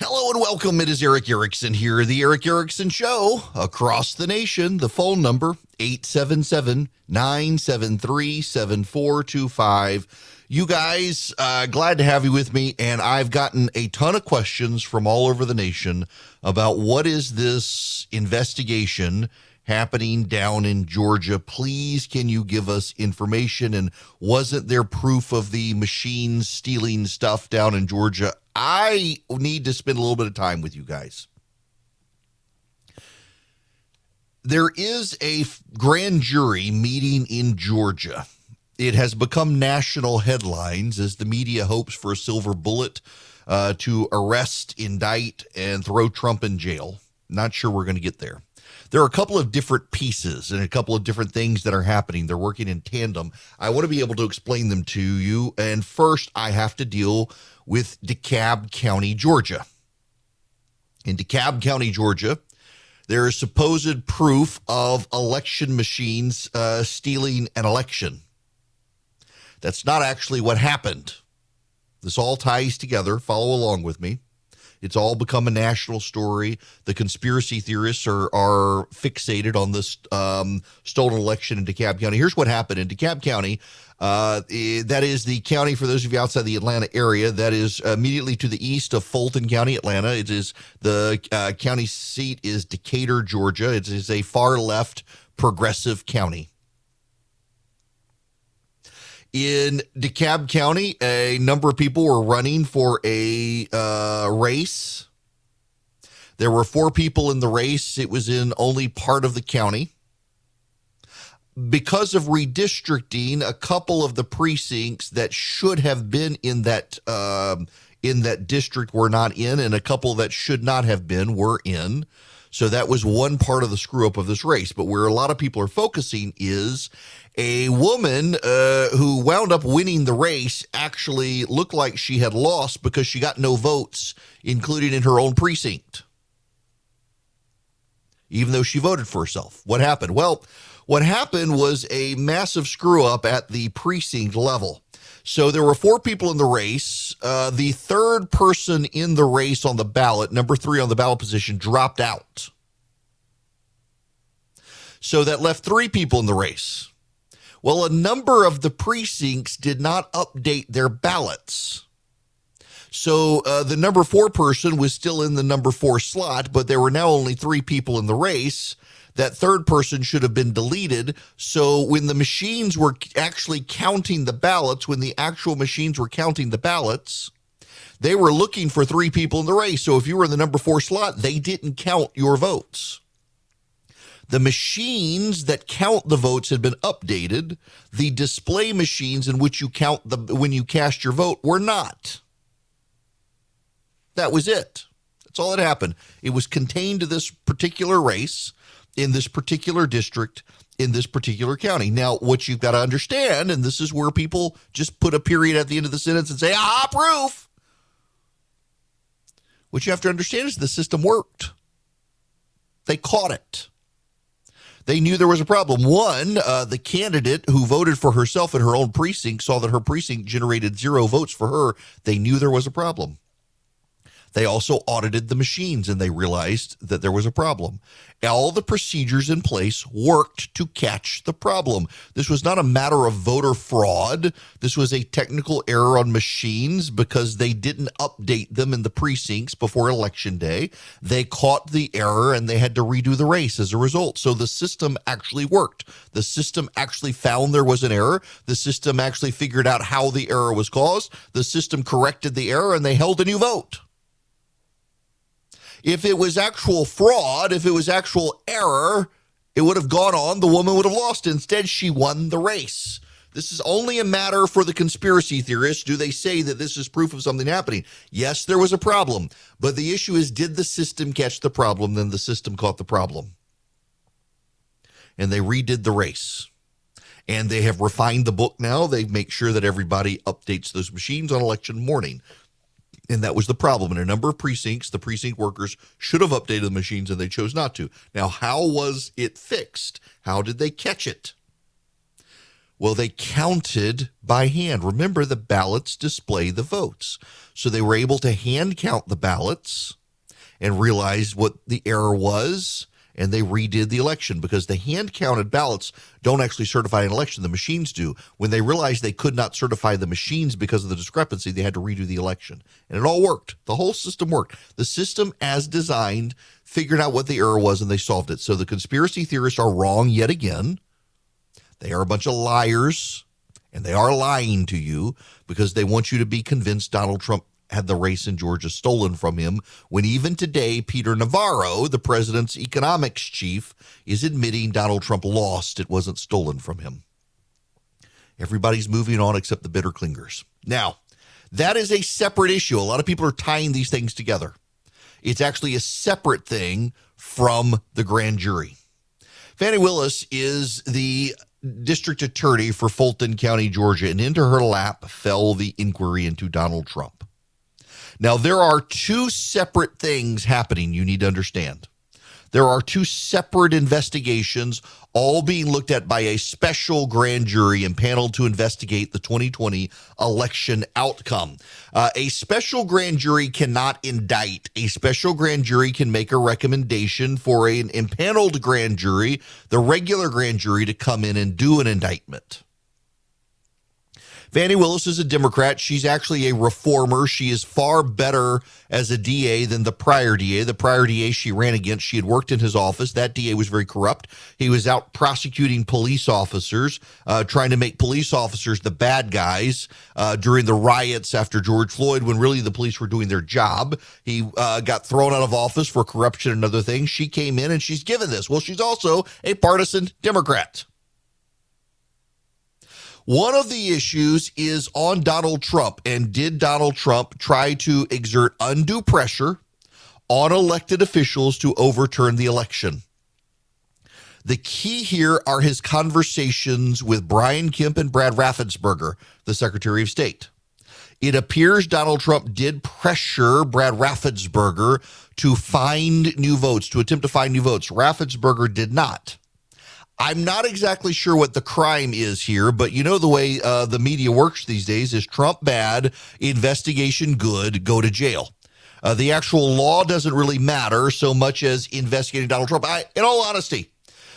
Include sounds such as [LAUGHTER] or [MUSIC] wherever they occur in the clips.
Hello and welcome. It is Erick Erickson here, the Erick Erickson Show across the nation. The phone number 877-973-7425. You guys, uh, glad to have you with me. And I've gotten a ton of questions from all over the nation about what is this investigation happening down in Georgia. Please, can you give us information? And wasn't there proof of the machines stealing stuff down in Georgia? I need to spend a little bit of time with you guys. There is a grand jury meeting in Georgia. It has become national headlines as the media hopes for a silver bullet uh, to arrest, indict, and throw Trump in jail. Not sure we're going to get there there are a couple of different pieces and a couple of different things that are happening. They're working in tandem. I want to be able to explain them to you. And first, I have to deal with DeKalb County, Georgia. In DeKalb County, Georgia, there is supposed proof of election machines uh, stealing an election. That's not actually what happened. This all ties together. Follow along with me. It's all become a national story. The conspiracy theorists are are fixated on this um, stolen election in DeKalb County. Here's what happened in DeKalb County. Uh, that is the county for those of you outside the Atlanta area. That is immediately to the east of Fulton County, Atlanta. It is the uh, county seat is Decatur, Georgia. It is a far left progressive county. In DeKalb County, a number of people were running for a uh, race. There were four people in the race. It was in only part of the county. Because of redistricting, a couple of the precincts that should have been in that um, in that district were not in, and a couple that should not have been were in. So that was one part of the screw up of this race. But where a lot of people are focusing is a woman uh, who wound up winning the race actually looked like she had lost because she got no votes, including in her own precinct, even though she voted for herself. What happened? Well, what happened was a massive screw up at the precinct level. So there were four people in the race. Uh, the third person in the race on the ballot, number three on the ballot position, dropped out. So that left three people in the race. Well, a number of the precincts did not update their ballots. So uh, the number four person was still in the number four slot, but there were now only three people in the race. That third person should have been deleted. So when the machines were actually counting the ballots, when the actual machines were counting the ballots, they were looking for three people in the race. So if you were in the number four slot, they didn't count your votes. The machines that count the votes had been updated. The display machines in which you count the when you cast your vote were not. That was it. That's all that happened. It was contained to this particular race in this particular district in this particular county. Now, what you've got to understand, and this is where people just put a period at the end of the sentence and say, aha, proof. What you have to understand is the system worked. They caught it they knew there was a problem. One, uh, the candidate who voted for herself in her own precinct saw that her precinct generated zero votes for her. They knew there was a problem. They also audited the machines and they realized that there was a problem. All the procedures in place worked to catch the problem. This was not a matter of voter fraud. This was a technical error on machines because they didn't update them in the precincts before election day. They caught the error and they had to redo the race as a result. So the system actually worked. The system actually found there was an error. The system actually figured out how the error was caused. The system corrected the error and they held a new vote. If it was actual fraud, if it was actual error, it would have gone on. The woman would have lost. Instead, she won the race. This is only a matter for the conspiracy theorists. Do they say that this is proof of something happening? Yes, there was a problem. But the issue is did the system catch the problem? Then the system caught the problem. And they redid the race. And they have refined the book now. They make sure that everybody updates those machines on election morning. And that was the problem. In a number of precincts, the precinct workers should have updated the machines and they chose not to. Now, how was it fixed? How did they catch it? Well, they counted by hand. Remember, the ballots display the votes. So they were able to hand count the ballots and realize what the error was and they redid the election because the hand counted ballots don't actually certify an election. The machines do. When they realized they could not certify the machines because of the discrepancy, they had to redo the election. And it all worked. The whole system worked. The system, as designed, figured out what the error was and they solved it. So the conspiracy theorists are wrong yet again. They are a bunch of liars and they are lying to you because they want you to be convinced Donald Trump had the race in Georgia stolen from him when even today Peter Navarro, the president's economics chief, is admitting Donald Trump lost. It wasn't stolen from him. Everybody's moving on except the bitter clingers. Now, that is a separate issue. A lot of people are tying these things together. It's actually a separate thing from the grand jury. Fani Willis is the district attorney for Fulton County, Georgia, and into her lap fell the inquiry into Donald Trump. Now, there are two separate things happening you need to understand. There are two separate investigations, all being looked at by a special grand jury panel to investigate the 2020 election outcome. Uh, a special grand jury cannot indict. A special grand jury can make a recommendation for an impaneled grand jury, the regular grand jury, to come in and do an indictment. Fani Willis is a Democrat. She's actually a reformer. She is far better as a DA than the prior DA. The prior DA she ran against, she had worked in his office. That DA was very corrupt. He was out prosecuting police officers, uh, trying to make police officers the bad guys uh, during the riots after George Floyd, when really the police were doing their job. He uh, got thrown out of office for corruption and other things. She came in and she's given this. Well, she's also a partisan Democrat. One of the issues is on Donald Trump. And did Donald Trump try to exert undue pressure on elected officials to overturn the election? The key here are his conversations with Brian Kemp and Brad Raffensperger, the Secretary of State. It appears Donald Trump did pressure Brad Raffensperger to find new votes, to attempt to find new votes. Raffensperger did not. I'm not exactly sure what the crime is here, but you know the way uh, the media works these days is Trump bad, investigation good, go to jail. Uh, the actual law doesn't really matter so much as investigating Donald Trump. I, in all honesty,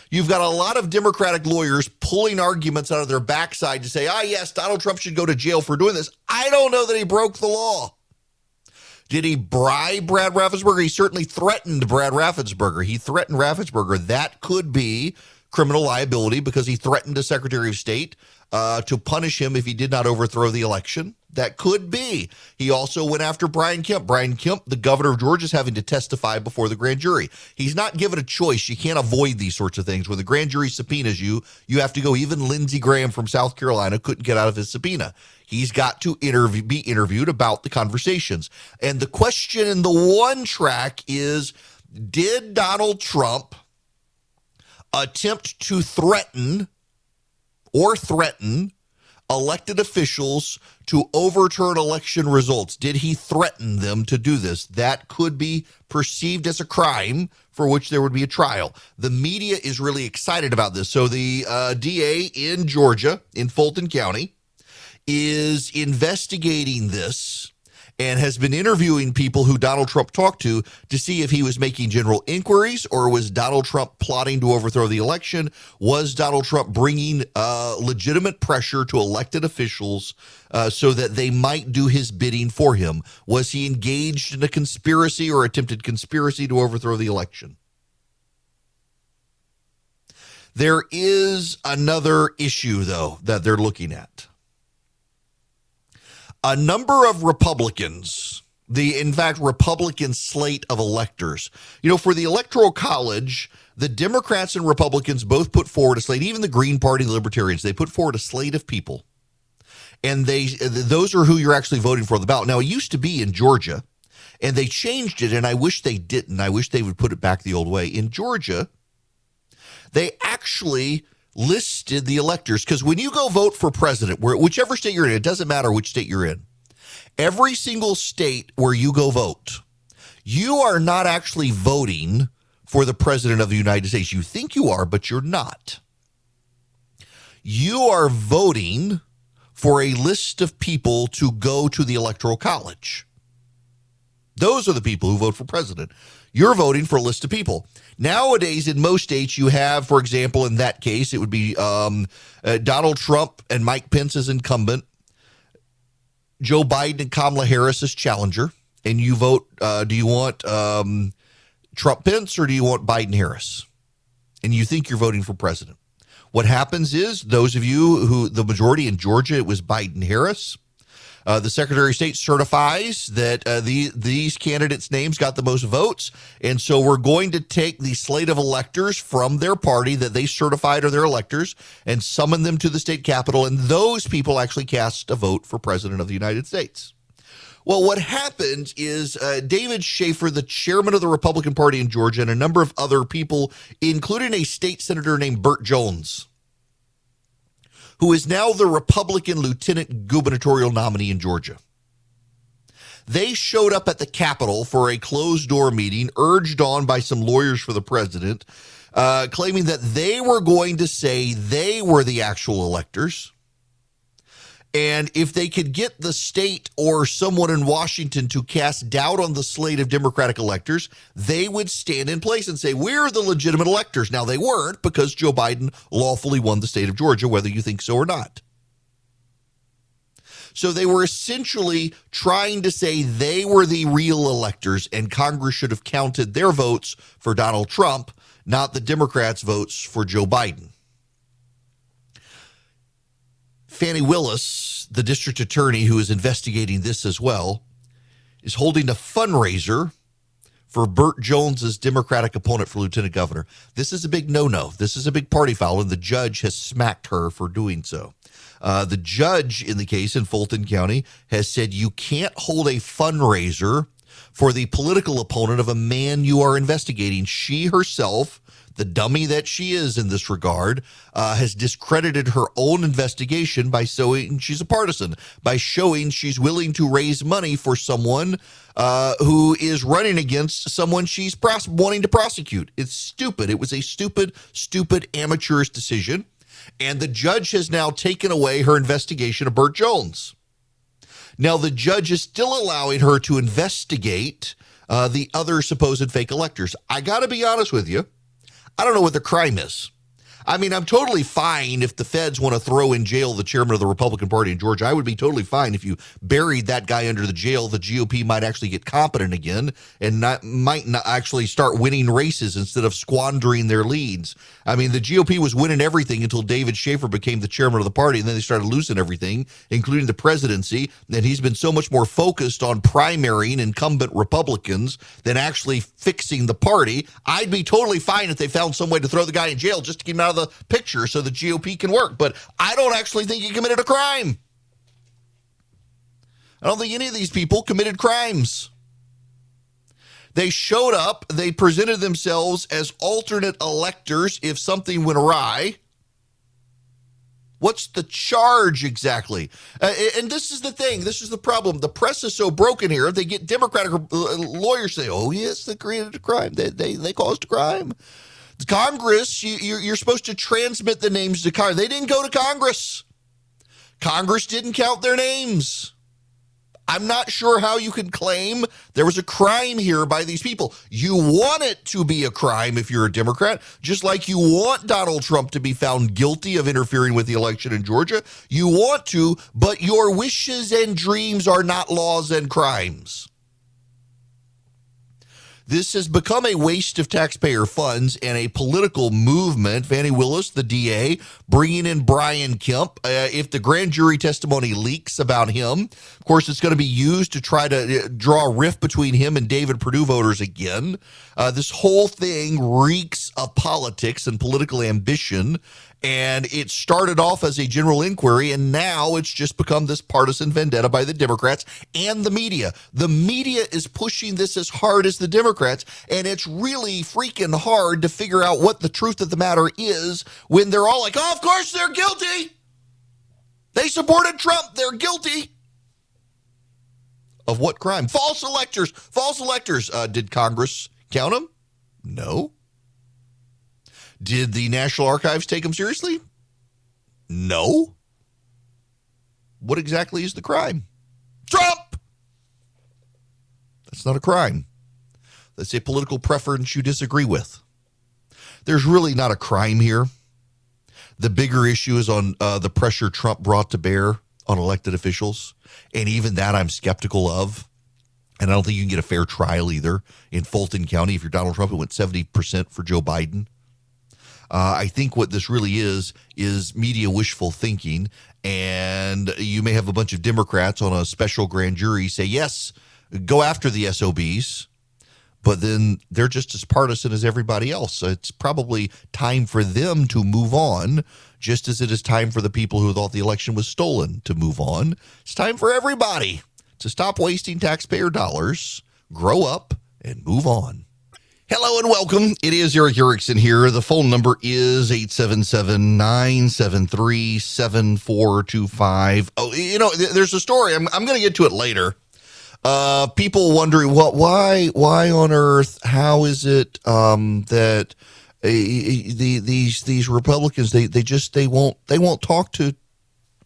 you've got a lot of Democratic lawyers pulling arguments out of their backside to say, ah, yes, Donald Trump should go to jail for doing this. I don't know that he broke the law. Did he bribe Brad Raffensperger? He certainly threatened Brad Raffensperger. He threatened Raffensperger. That could be criminal liability because he threatened a Secretary of State uh, to punish him if he did not overthrow the election. That could be. He also went after Brian Kemp. Brian Kemp, the governor of Georgia, is having to testify before the grand jury. He's not given a choice. You can't avoid these sorts of things. When the grand jury subpoenas you, you have to go. Even Lindsey Graham from South Carolina couldn't get out of his subpoena. He's got to interview, be interviewed about the conversations. And the question in the one track is Did Donald Trump attempt to threaten or threaten elected officials to overturn election results? Did he threaten them to do this? That could be perceived as a crime for which there would be a trial. The media is really excited about this. So the uh, DA in Georgia, in Fulton County, is investigating this and has been interviewing people who Donald Trump talked to to see if he was making general inquiries or was Donald Trump plotting to overthrow the election? Was Donald Trump bringing uh, legitimate pressure to elected officials uh, so that they might do his bidding for him? Was he engaged in a conspiracy or attempted conspiracy to overthrow the election? There is another issue, though, that they're looking at. A number of Republicans, the in fact Republican slate of electors, you know, for the Electoral College, the Democrats and Republicans both put forward a slate, even the Green Party, the Libertarians, they put forward a slate of people. And they those are who you're actually voting for the ballot. Now, it used to be in Georgia, and they changed it, and I wish they didn't. I wish they would put it back the old way. In Georgia, they actually listed the electors because when you go vote for president, whichever state you're in, it doesn't matter which state you're in. Every single state where you go vote, you are not actually voting for the president of the United States. You think you are, but you're not. You are voting for a list of people to go to the electoral college. Those are the people who vote for president. You're voting for a list of people. Nowadays, in most states, you have, for example, in that case, it would be um, uh, Donald Trump and Mike Pence as incumbent, Joe Biden and Kamala Harris as challenger, and you vote. Uh, do you want um, Trump Pence or do you want Biden Harris? And you think you're voting for president. What happens is those of you who the majority in Georgia, it was Biden Harris. Uh, the Secretary of State certifies that uh, the, these candidates' names got the most votes. And so we're going to take the slate of electors from their party that they certified are their electors and summon them to the state capitol. And those people actually cast a vote for President of the United States. Well, what happened is uh, David Shafer, the chairman of the Republican Party in Georgia, and a number of other people, including a state senator named Burt Jones, who is now the Republican lieutenant gubernatorial nominee in Georgia. They showed up at the Capitol for a closed door meeting, urged on by some lawyers for the president, uh, claiming that they were going to say they were the actual electors and if they could get the state or someone in Washington to cast doubt on the slate of Democratic electors, they would stand in place and say, We're the legitimate electors. Now, they weren't because Joe Biden lawfully won the state of Georgia, whether you think so or not. So they were essentially trying to say they were the real electors and Congress should have counted their votes for Donald Trump, not the Democrats' votes for Joe Biden. Fani Willis, the district attorney who is investigating this as well, is holding a fundraiser for Burt Jones's Democratic opponent for lieutenant governor. This is a big no-no. This is a big party foul, and the judge has smacked her for doing so. Uh, the judge in the case in Fulton County has said you can't hold a fundraiser for the political opponent of a man you are investigating. She herself the dummy that she is in this regard, uh, has discredited her own investigation by showing she's a partisan, by showing she's willing to raise money for someone uh, who is running against someone she's pros- wanting to prosecute. It's stupid. It was a stupid, stupid, amateurish decision. And the judge has now taken away her investigation of Burt Jones. Now, the judge is still allowing her to investigate uh, the other supposed fake electors. I got to be honest with you. I don't know what the crime is. I mean, I'm totally fine if the feds want to throw in jail the chairman of the Republican Party in Georgia. I would be totally fine if you buried that guy under the jail. The GOP might actually get competent again and not, might not actually start winning races instead of squandering their leads. I mean, the GOP was winning everything until David Shafer became the chairman of the party, and then they started losing everything, including the presidency. And he's been so much more focused on primarying incumbent Republicans than actually fixing the party. I'd be totally fine if they found some way to throw the guy in jail just to keep him out of the picture so the GOP can work. But I don't actually think he committed a crime. I don't think any of these people committed crimes. They showed up, they presented themselves as alternate electors if something went awry. What's the charge exactly? Uh, and this is the thing. This is the problem. The press is so broken here. They get Democratic uh, lawyers say, "Oh yes, they created a crime. They they, they caused a crime." Congress, you, you're supposed to transmit the names to Congress. They didn't go to Congress. Congress didn't count their names. I'm not sure how you can claim there was a crime here by these people. You want it to be a crime if you're a Democrat, just like you want Donald Trump to be found guilty of interfering with the election in Georgia. You want to, but your wishes and dreams are not laws and crimes. This has become a waste of taxpayer funds and a political movement. Fani Willis, the DA, bringing in Brian Kemp. Uh, if the grand jury testimony leaks about him, of course, it's going to be used to try to uh, draw a rift between him and David Perdue voters again. Uh, this whole thing reeks of politics and political ambition. And it started off as a general inquiry, and now it's just become this partisan vendetta by the Democrats and the media. The media is pushing this as hard as the Democrats, and it's really freaking hard to figure out what the truth of the matter is when they're all like, oh, of course they're guilty. They supported Trump. They're guilty. Of what crime? False electors. False electors. Uh, did Congress count them? No. Did the National Archives take them seriously? No. What exactly is the crime? Trump! That's not a crime. That's a political preference you disagree with. There's really not a crime here. The bigger issue is on uh, the pressure Trump brought to bear on elected officials. And even that I'm skeptical of. And I don't think you can get a fair trial either. In Fulton County, if you're Donald Trump, it went 70% for Joe Biden. Uh, I think what this really is is media wishful thinking, and you may have a bunch of Democrats on a special grand jury say yes, go after the SOBs, but then they're just as partisan as everybody else. So it's probably time for them to move on, just as it is time for the people who thought the election was stolen to move on. It's time for everybody to stop wasting taxpayer dollars, grow up, and move on. Hello and welcome. It is Erick Erickson here. The phone number is 877 973 7425. Oh, you know, there's a story. I'm, I'm going to get to it later. Uh, people wondering what, why, why on earth, how is it um, that uh, the, these these Republicans they they just they won't they won't talk to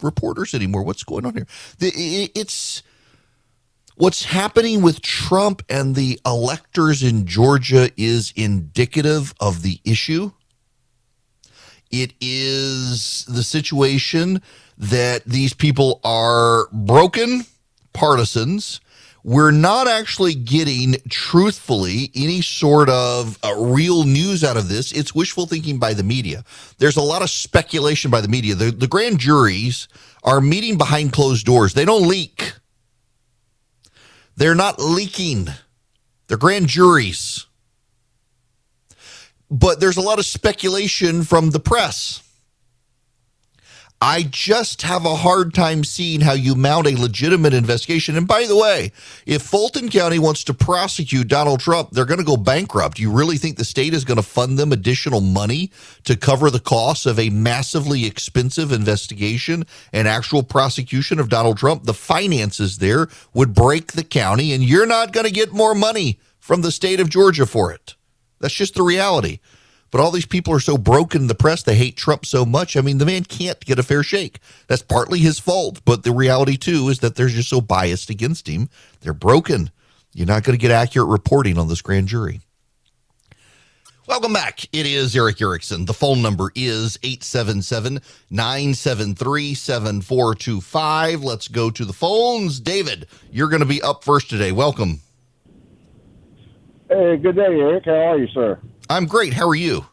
reporters anymore? What's going on here? The, it's What's happening with Trump and the electors in Georgia is indicative of the issue. It is the situation that these people are broken partisans. We're not actually getting, truthfully, any sort of uh, real news out of this. It's wishful thinking by the media. There's a lot of speculation by the media. The, the grand juries are meeting behind closed doors, they don't leak. They're not leaking. They're grand juries. But there's a lot of speculation from the press. I just have a hard time seeing how you mount a legitimate investigation. And by the way, if Fulton County wants to prosecute Donald Trump, they're going to go bankrupt. You really think the state is going to fund them additional money to cover the costs of a massively expensive investigation and actual prosecution of Donald Trump? The finances there would break the county, and you're not going to get more money from the state of Georgia for it. That's just the reality. But all these people are so broken in the press, they hate Trump so much. I mean, the man can't get a fair shake. That's partly his fault. But the reality, too, is that they're just so biased against him. They're broken. You're not going to get accurate reporting on this grand jury. Welcome back. It is Erick Erickson. The phone number is 877 973 7425. Let's go to the phones. David, you're going to be up first today. Welcome. Hey, good day, Eric. How are you, sir? I'm great. How are you?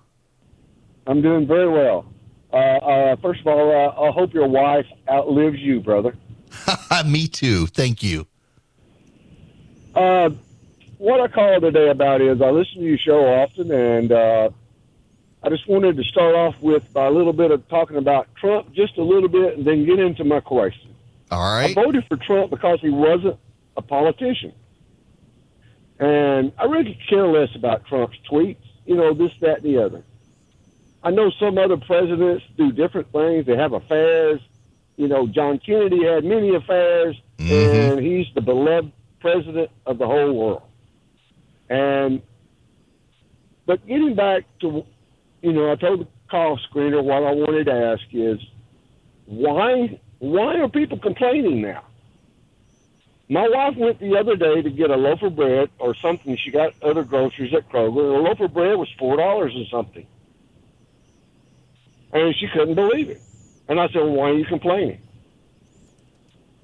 I'm doing very well. Uh, uh, first of all, uh, I hope your wife outlives you, brother. [LAUGHS] Me too. Thank you. Uh, what I call today about is I listen to your show often, and uh, I just wanted to start off with a little bit of talking about Trump, just a little bit, and then get into my question. All right. I voted for Trump because he wasn't a politician. And I really care less about Trump's tweets you know, this, that, and the other. I know some other presidents do different things. They have affairs. You know, John Kennedy had many affairs, mm-hmm. and he's the beloved president of the whole world. And, but getting back to, you know, I told the call screener what I wanted to ask is, why, why are people complaining now? My wife went the other day to get a loaf of bread or something. She got other groceries at Kroger, and a loaf of bread was four dollars or something. And she couldn't believe it. And I said, well, "Why are you complaining?"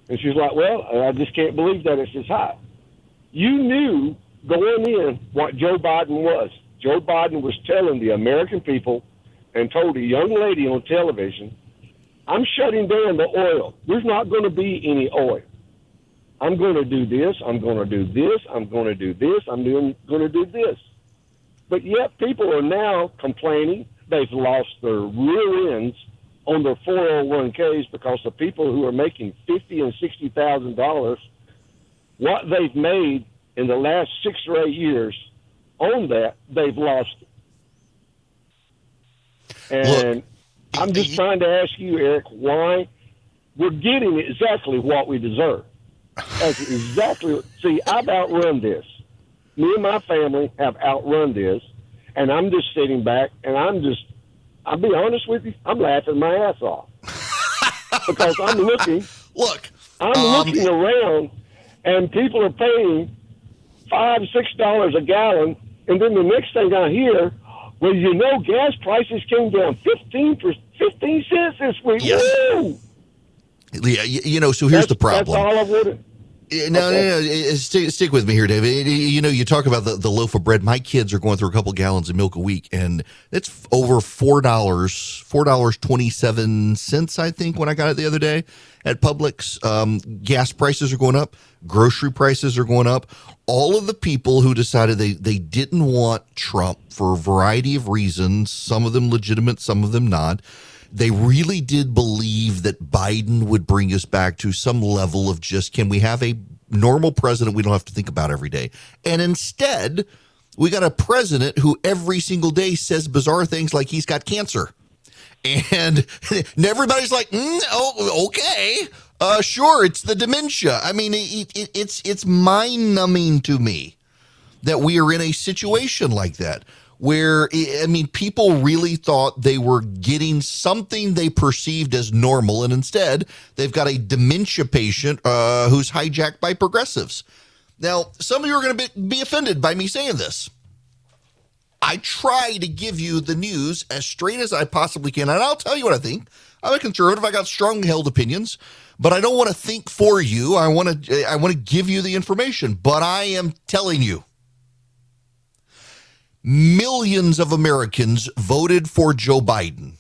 And she's like, "Well, I just can't believe that it's this high." You knew going in what Joe Biden was. Joe Biden was telling the American people and told a young lady on television, I'm shutting down the oil. There's not going to be any oil. I'm going to do this. I'm going to do this. I'm going to do this. I'm doing, going to do this. But yet people are now complaining they've lost their rear ends on their 401ks because the people who are making fifty and sixty thousand dollars, what they've made in the last six or eight years on that, they've lost it. And Look, I'm just trying to ask you, Eric, why we're getting exactly what we deserve. That's exactly. See, I've outrun this. Me and my family have outrun this, and I'm just sitting back, and I'm just. I'll be honest with you. I'm laughing my ass off [LAUGHS] because I'm looking. Look, I'm um, looking around, and people are paying five, six dollars a gallon, and then the next thing I hear, well, you know, gas prices came down fifteen for fifteen cents this week. Yes. Woo! yeah, you, know, so here's the problem. That's all I wanted. No, Okay. no, no. Stick, stick with me here, David. You know, you talk about the, the loaf of bread. My kids are going through a couple gallons of milk a week, and it's over four dollars, four dollars twenty seven cents. I think when I got it the other day at Publix, um, gas prices are going up, grocery prices are going up. All of the people who decided they they didn't want Trump for a variety of reasons, some of them legitimate, some of them not they really did believe that Biden would bring us back to some level of just can we have a normal president we don't have to think about every day? And instead, we got a president who every single day says bizarre things like he's got cancer. And [LAUGHS] everybody's like, mm, oh, okay, uh, sure, it's the dementia. I mean, it, it, it's it's mind numbing to me that we are in a situation like that where I mean people really thought they were getting something they perceived as normal and instead they've got a dementia patient uh, who's hijacked by progressives. Now, some of you are going to be, be offended by me saying this. I try to give you the news as straight as I possibly can, and I'll tell you what I think. I'm a conservative. I got strong held opinions, but I don't want to think for you. I want to I want to give you the information, but I am telling you millions of Americans voted for Joe Biden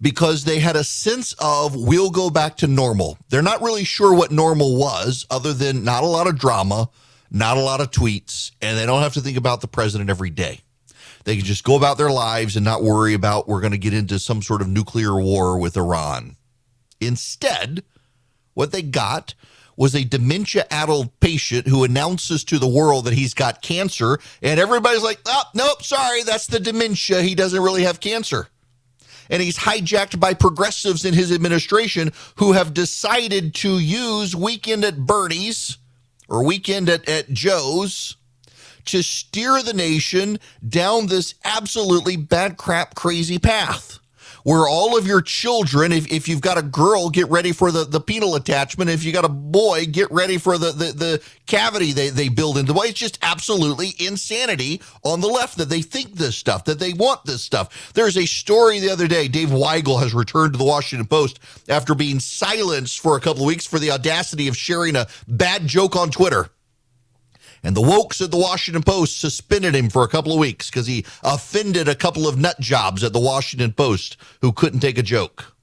because they had a sense of we'll go back to normal. They're not really sure what normal was, other than not a lot of drama, not a lot of tweets, and they don't have to think about the president every day. They can just go about their lives and not worry about we're going to get into some sort of nuclear war with Iran. Instead, what they got was a dementia addled patient who announces to the world that he's got cancer, and everybody's like, oh, nope, sorry, that's the dementia. He doesn't really have cancer. And he's hijacked by progressives in his administration who have decided to use Weekend at Bernie's or Weekend at, at Joe's to steer the nation down this absolutely bad crap crazy path where all of your children, if, if you've got a girl, get ready for the, the penal attachment. If you got a boy, get ready for the, the, the cavity they, they build into the boy. It's just absolutely insanity on the left that they think this stuff, that they want this stuff. There's a story the other day. Dave Weigel has returned to the Washington Post after being silenced for a couple of weeks for the audacity of sharing a bad joke on Twitter. And the wokes at the Washington Post suspended him for a couple of weeks because he offended a couple of nut jobs at the Washington Post who couldn't take a joke.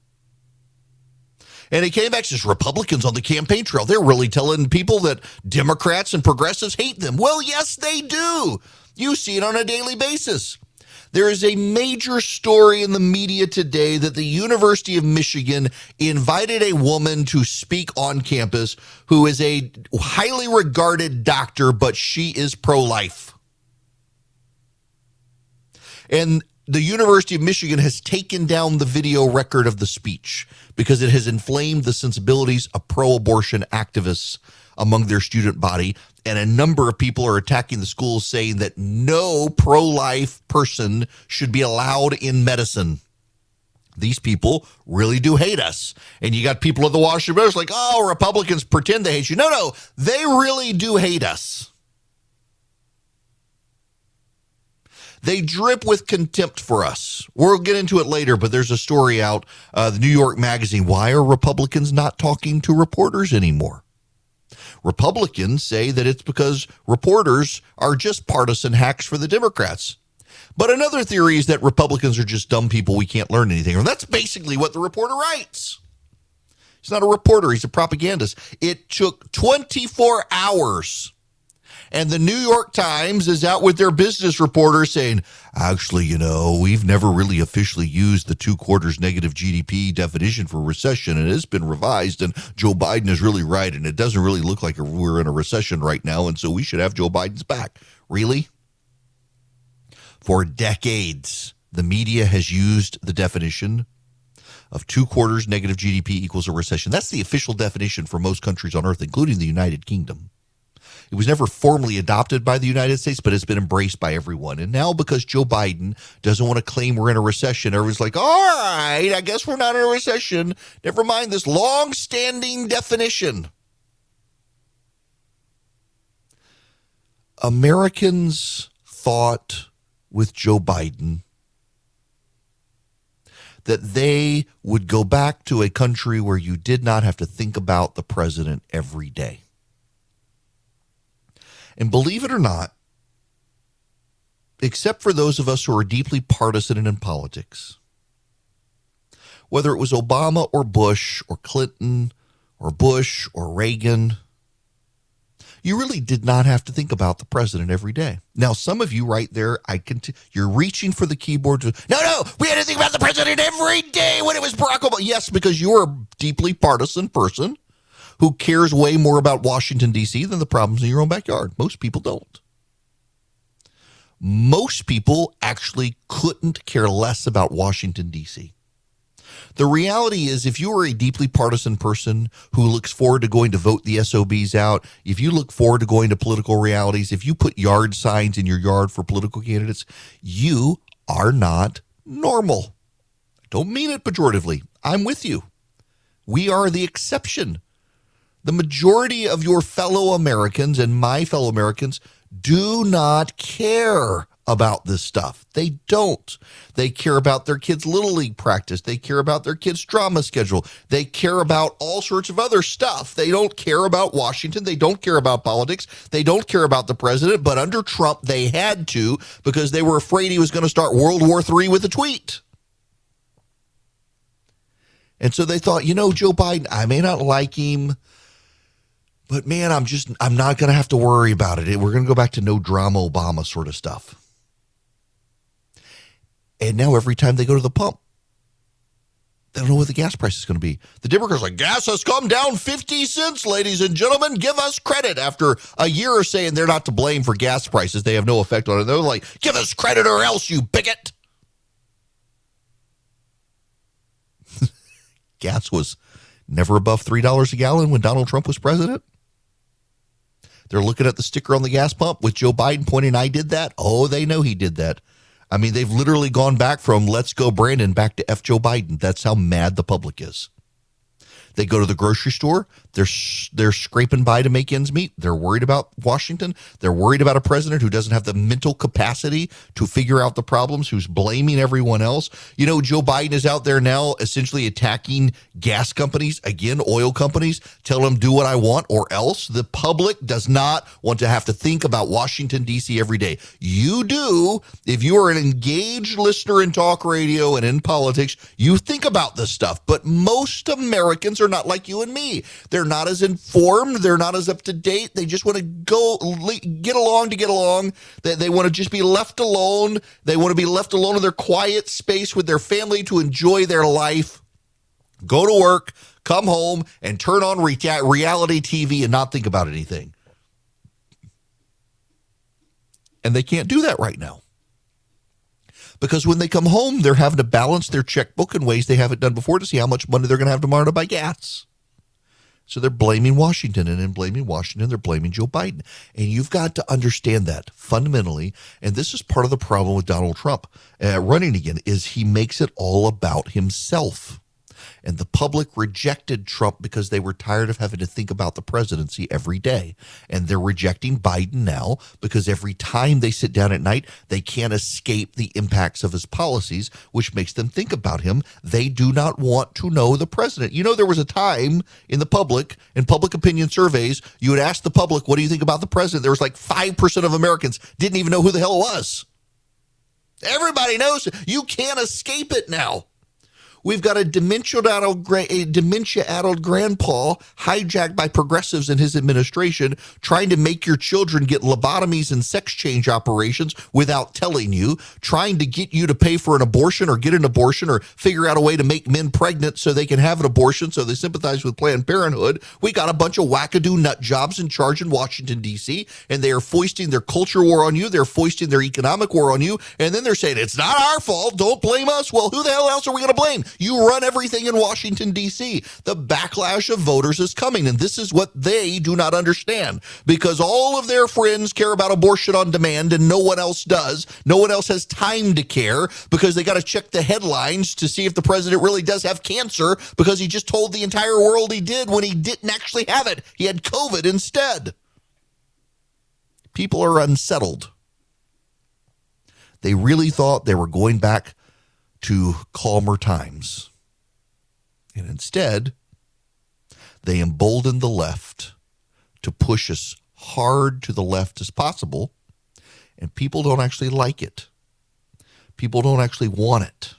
And he came back says, Republicans on the campaign trail, they're really telling people that Democrats and progressives hate them. Well, yes, they do. You see it on a daily basis. There is a major story in the media today that the University of Michigan invited a woman to speak on campus who is a highly regarded doctor, but she is pro life. And the University of Michigan has taken down the video record of the speech because it has inflamed the sensibilities of pro abortion activists among their student body. And a number of people are attacking the school, saying that no pro life person should be allowed in medicine. these people really do hate us. And you got people at the Washington Post like, oh, Republicans pretend they hate you. No, no, they really do hate us. They drip with contempt for us. We'll get into it later, but there's a story out, uh, the New York Magazine. Why are Republicans not talking to reporters anymore? Republicans say that it's because reporters are just partisan hacks for the Democrats. But another theory is that Republicans are just dumb people we can't learn anything. And that's basically what the reporter writes. He's not a reporter, he's a propagandist. It took 24 hours and the New York Times is out with their business reporter saying, actually, you know, we've never really officially used the two quarters negative GDP definition for recession, and it's been revised, and Joe Biden is really right, and it doesn't really look like we're in a recession right now, and so we should have Joe Biden's back. Really? For decades, the media has used the definition of two quarters negative GDP equals a recession. That's the official definition for most countries on earth, including the United Kingdom. It was never formally adopted by the United States, but it's been embraced by everyone. And now, because Joe Biden doesn't want to claim we're in a recession, everyone's like, all right, I guess we're not in a recession. Never mind this long standing definition. Americans thought with Joe Biden that they would go back to a country where you did not have to think about the president every day. And believe it or not, except for those of us who are deeply partisan in politics, whether it was Obama or Bush or Clinton or Bush or Reagan, you really did not have to think about the president every day. Now, some of you right there, I can, t- you're reaching for the keyboard to, no, no, we had to think about the president every day when it was Barack Obama. Yes, because you're a deeply partisan person who cares way more about Washington, D.C. than the problems in your own backyard. Most people don't. Most people actually couldn't care less about Washington, D.C. The reality is, if you are a deeply partisan person who looks forward to going to vote the SOBs out, if you look forward to going to political realities, if you put yard signs in your yard for political candidates, you are not normal. I don't mean it pejoratively. I'm with you. We are the exception the majority of your fellow Americans and my fellow Americans do not care about this stuff. They don't. They care about their kids' little league practice. They care about their kids' drama schedule. They care about all sorts of other stuff. They don't care about Washington. They don't care about politics. They don't care about the president. But under Trump, they had to because they were afraid he was going to start World War III with a tweet. And so they thought, you know, Joe Biden, I may not like him. But man, I'm just I'm not going to have to worry about it. We're going to go back to no drama Obama sort of stuff. And now every time they go to the pump, they don't know what the gas price is going to be. The Democrats like, gas has come down 50 cents, ladies and gentlemen. Give us credit. After a year of saying they're not to blame for gas prices, they have no effect on it. They're like, give us credit or else, you bigot. [LAUGHS] gas was never above $3 a gallon when Donald Trump was president. They're looking at the sticker on the gas pump with Joe Biden pointing, I did that. Oh, they know he did that. I mean, they've literally gone back from let's go Brandon back to F Joe Biden. That's how mad the public is. They go to the grocery store. They're they're scraping by to make ends meet. They're worried about Washington. They're worried about a president who doesn't have the mental capacity to figure out the problems, who's blaming everyone else. You know, Joe Biden is out there now essentially attacking gas companies, again, oil companies, tell them do what I want or else. The public does not want to have to think about Washington, D.C. every day. You do. If you are an engaged listener in talk radio and in politics, you think about this stuff. But most Americans are not like you and me. They're not as informed. They're not as up to date. They just want to go get along to get along. They, they want to just be left alone. They want to be left alone in their quiet space with their family to enjoy their life. Go to work, come home, and turn on re- reality TV and not think about anything. And they can't do that right now. Because when they come home, they're having to balance their checkbook in ways they haven't done before to see how much money they're going to have tomorrow to buy gas. So they're blaming Washington, and in blaming Washington, they're blaming Joe Biden. And you've got to understand that fundamentally. And this is part of the problem with Donald Trump uh, running again is he makes it all about himself. And the public rejected Trump because they were tired of having to think about the presidency every day. And they're rejecting Biden now because every time they sit down at night, they can't escape the impacts of his policies, which makes them think about him. They do not want to know the president. You know, there was a time in the public, in public opinion surveys, you would ask the public, what do you think about the president? There was like 5% of Americans didn't even know who the hell it was. Everybody knows you can't escape it now. We've got a dementia-addled, a dementia-addled grandpa hijacked by progressives in his administration, trying to make your children get lobotomies and sex change operations without telling you, trying to get you to pay for an abortion or get an abortion or figure out a way to make men pregnant so they can have an abortion so they sympathize with Planned Parenthood. We got a bunch of wackadoo nut jobs in charge in Washington, D.C., and they are foisting their culture war on you. They're foisting their economic war on you. And then they're saying, it's not our fault. Don't blame us. Well, who the hell else are we going to blame? You run everything in Washington, D.C. The backlash of voters is coming, and this is what they do not understand because all of their friends care about abortion on demand and no one else does. No one else has time to care because they got to check the headlines to see if the president really does have cancer because he just told the entire world he did when he didn't actually have it. He had COVID instead. People are unsettled. They really thought they were going back to calmer times. And instead, they embolden the left to push as hard to the left as possible. And people don't actually like it. People don't actually want it.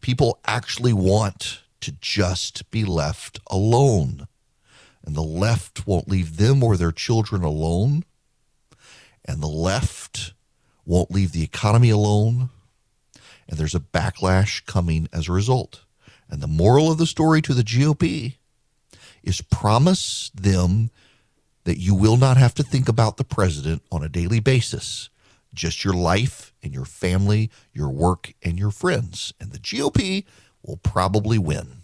People actually want to just be left alone. And the left won't leave them or their children alone. And the left won't leave the economy alone and there's a backlash coming as a result. And the moral of the story to the GOP is promise them that you will not have to think about the president on a daily basis, just your life and your family, your work and your friends. And the GOP will probably win.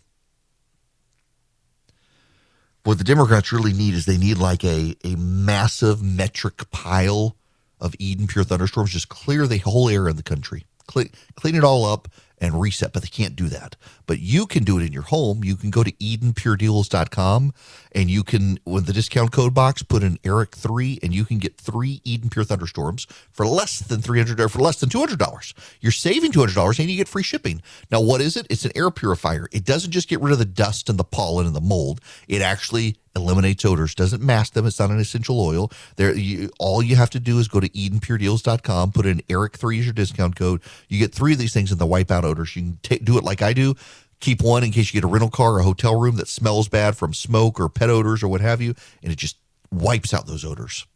What the Democrats really need is they need like a, a massive metric pile of Eden pure thunderstorms, just clear the whole air in the country clean, it all up and reset, but they can't do that. But you can do it in your home. You can go to EdenPureDeals.com and you can, with the discount code box, put in Erick3 and you can get three Eden Pure Thunderstorms for less than 300 or for less than $200. You're saving $200 and you get free shipping. Now, what is it? It's an air purifier. It doesn't just get rid of the dust and the pollen and the mold, it actually eliminates odors, doesn't mask them. It's not an essential oil. There, you, all you have to do is go to EdenPureDeals.com, put in Erick3 as your discount code. You get three of these things and the wipe out odors. You can t- do it like I do. Keep one in case you get a rental car or a hotel room that smells bad from smoke or pet odors or what have you, and it just wipes out those odors.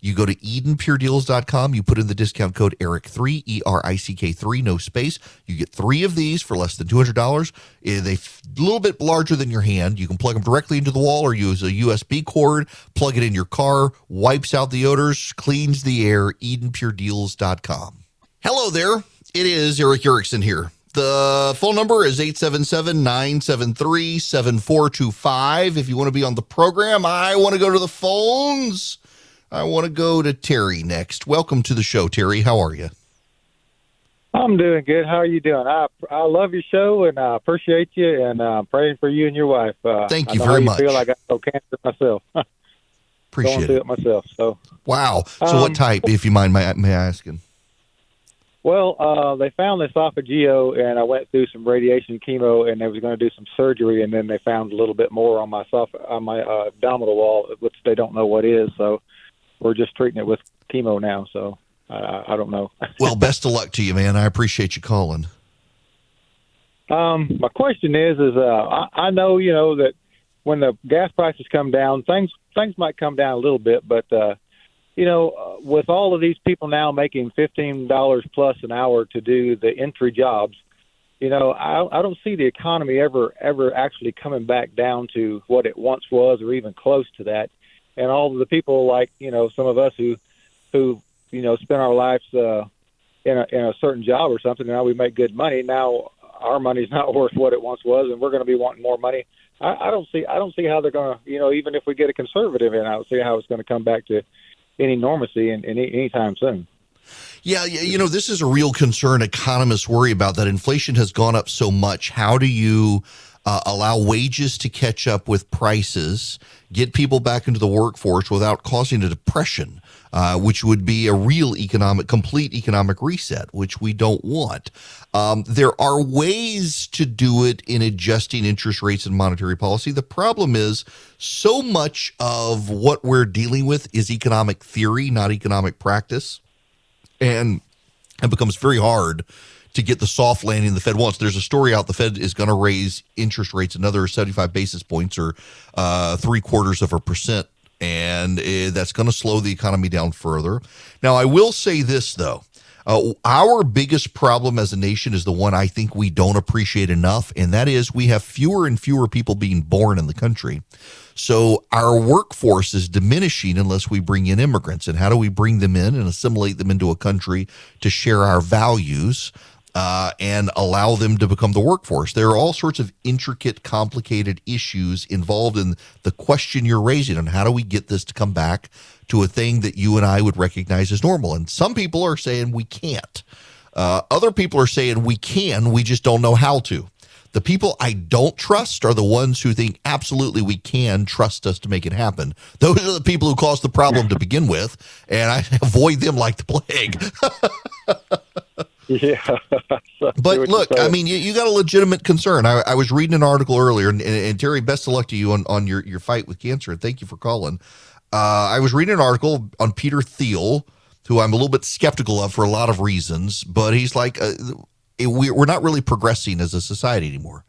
You go to EdenPureDeals.com. You put in the discount code ERICK3, E R I C K 3, no space. You get three of these for less than $200. Eh, They're a little bit larger than your hand. You can plug them directly into the wall or use a USB cord, plug it in your car, wipes out the odors, cleans the air. EdenPureDeals.com. Hello there. It is Erick Erickson here. The phone number is 877 973 7425. If you want to be on the program, I want to go to the phones. I want to go to Terry next. Welcome to the show, Terry. How are you? I'm doing good. How are you doing? I I love your show and I appreciate you and uh, I'm praying for you and your wife. Uh, Thank I you very how much. You feel like I got cancer myself. [LAUGHS] Appreciate Going it. it myself. So Wow. So, Um, what type, if you mind my, my asking? Well, uh, they found this esophageal and I went through some radiation chemo and they was going to do some surgery and then they found a little bit more on my esoph- on my uh, abdominal wall, which they don't know what is. So we're just treating it with chemo now. So uh, I don't know. [LAUGHS] Well, best of luck to you, man. I appreciate you calling. Um, my question is, is uh, I, I know you know that when the gas prices come down, things things might come down a little bit, but uh, you know, uh, with all of these people now making fifteen dollars plus an hour to do the entry jobs, you know, I, I don't see the economy ever ever actually coming back down to what it once was, or even close to that. And all of the people like you know some of us who who you know spend our lives uh, in a in a certain job or something. Now we make good money. Now our money's [LAUGHS] not worth what it once was, and we're going to be wanting more money I, I don't see I don't see how they're going to you know even if we get a conservative in, I don't see how it's going to come back to any normalcy in, in any time soon. Yeah, you know, this is a real concern economists worry about that inflation has gone up so much. How do you uh, allow wages to catch up with prices, get people back into the workforce without causing a depression, uh, which would be a real economic, complete economic reset, which we don't want. Um, there are ways to do it in adjusting interest rates and monetary policy. The problem is so much of what we're dealing with is economic theory, not economic practice. And it becomes very hard to get the soft landing the Fed wants. There's a story out the Fed is going to raise interest rates another 75 basis points or uh, three quarters of a percent. And uh, that's going to slow the economy down further. Now, I will say this, though. Uh, our biggest problem as a nation is the one I think we don't appreciate enough, and that is we have fewer and fewer people being born in the country. So our workforce is diminishing unless we bring in immigrants. And how do we bring them in and assimilate them into a country to share our values? Uh, and allow them to become the workforce. There are all sorts of intricate, complicated issues involved in the question you're raising on how do we get this to come back to a thing that you and I would recognize as normal. And some people are saying we can't. Uh, other people are saying we can, we just don't know how to. The people I don't trust are the ones who think absolutely we can trust us to make it happen. Those are the people who caused the problem to begin with, and I [LAUGHS] avoid them like the plague. [LAUGHS] [LAUGHS] Yeah. but look, I mean, you, you, got a legitimate concern. I, I, was reading an article earlier, and, and, and, Terry, best of luck to you on, on your, your fight with cancer. And thank you for calling. Uh, I was reading an article on Peter Thiel, who I'm a little bit skeptical of for a lot of reasons, but he's like, uh, we, we're not really progressing as a society anymore.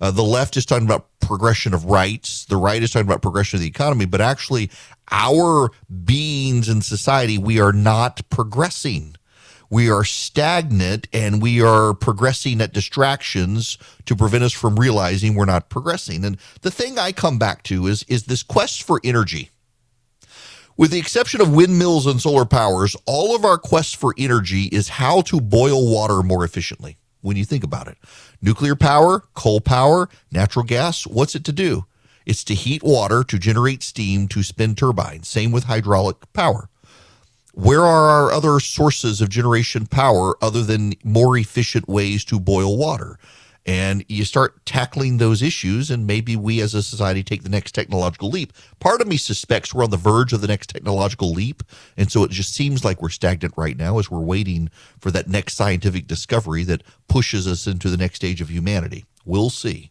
Uh, the left is talking about progression of rights. The right is talking about progression of the economy, but actually, our beings in society, we are not progressing we are stagnant and we are progressing at distractions to prevent us from realizing we're not progressing. And the thing I come back to is is this quest for energy. With the exception of windmills and solar powers, all of our quest for energy is how to boil water more efficiently. When you think about it, nuclear power, coal power, natural gas, what's it to do? It's to heat water to generate steam to spin turbines. Same with hydraulic power where are our other sources of generation power other than more efficient ways to boil water? And you start tackling those issues, and maybe we as a society take the next technological leap. Part of me suspects we're on the verge of the next technological leap. And so it just seems like we're stagnant right now as we're waiting for that next scientific discovery that pushes us into the next stage of humanity. We'll see.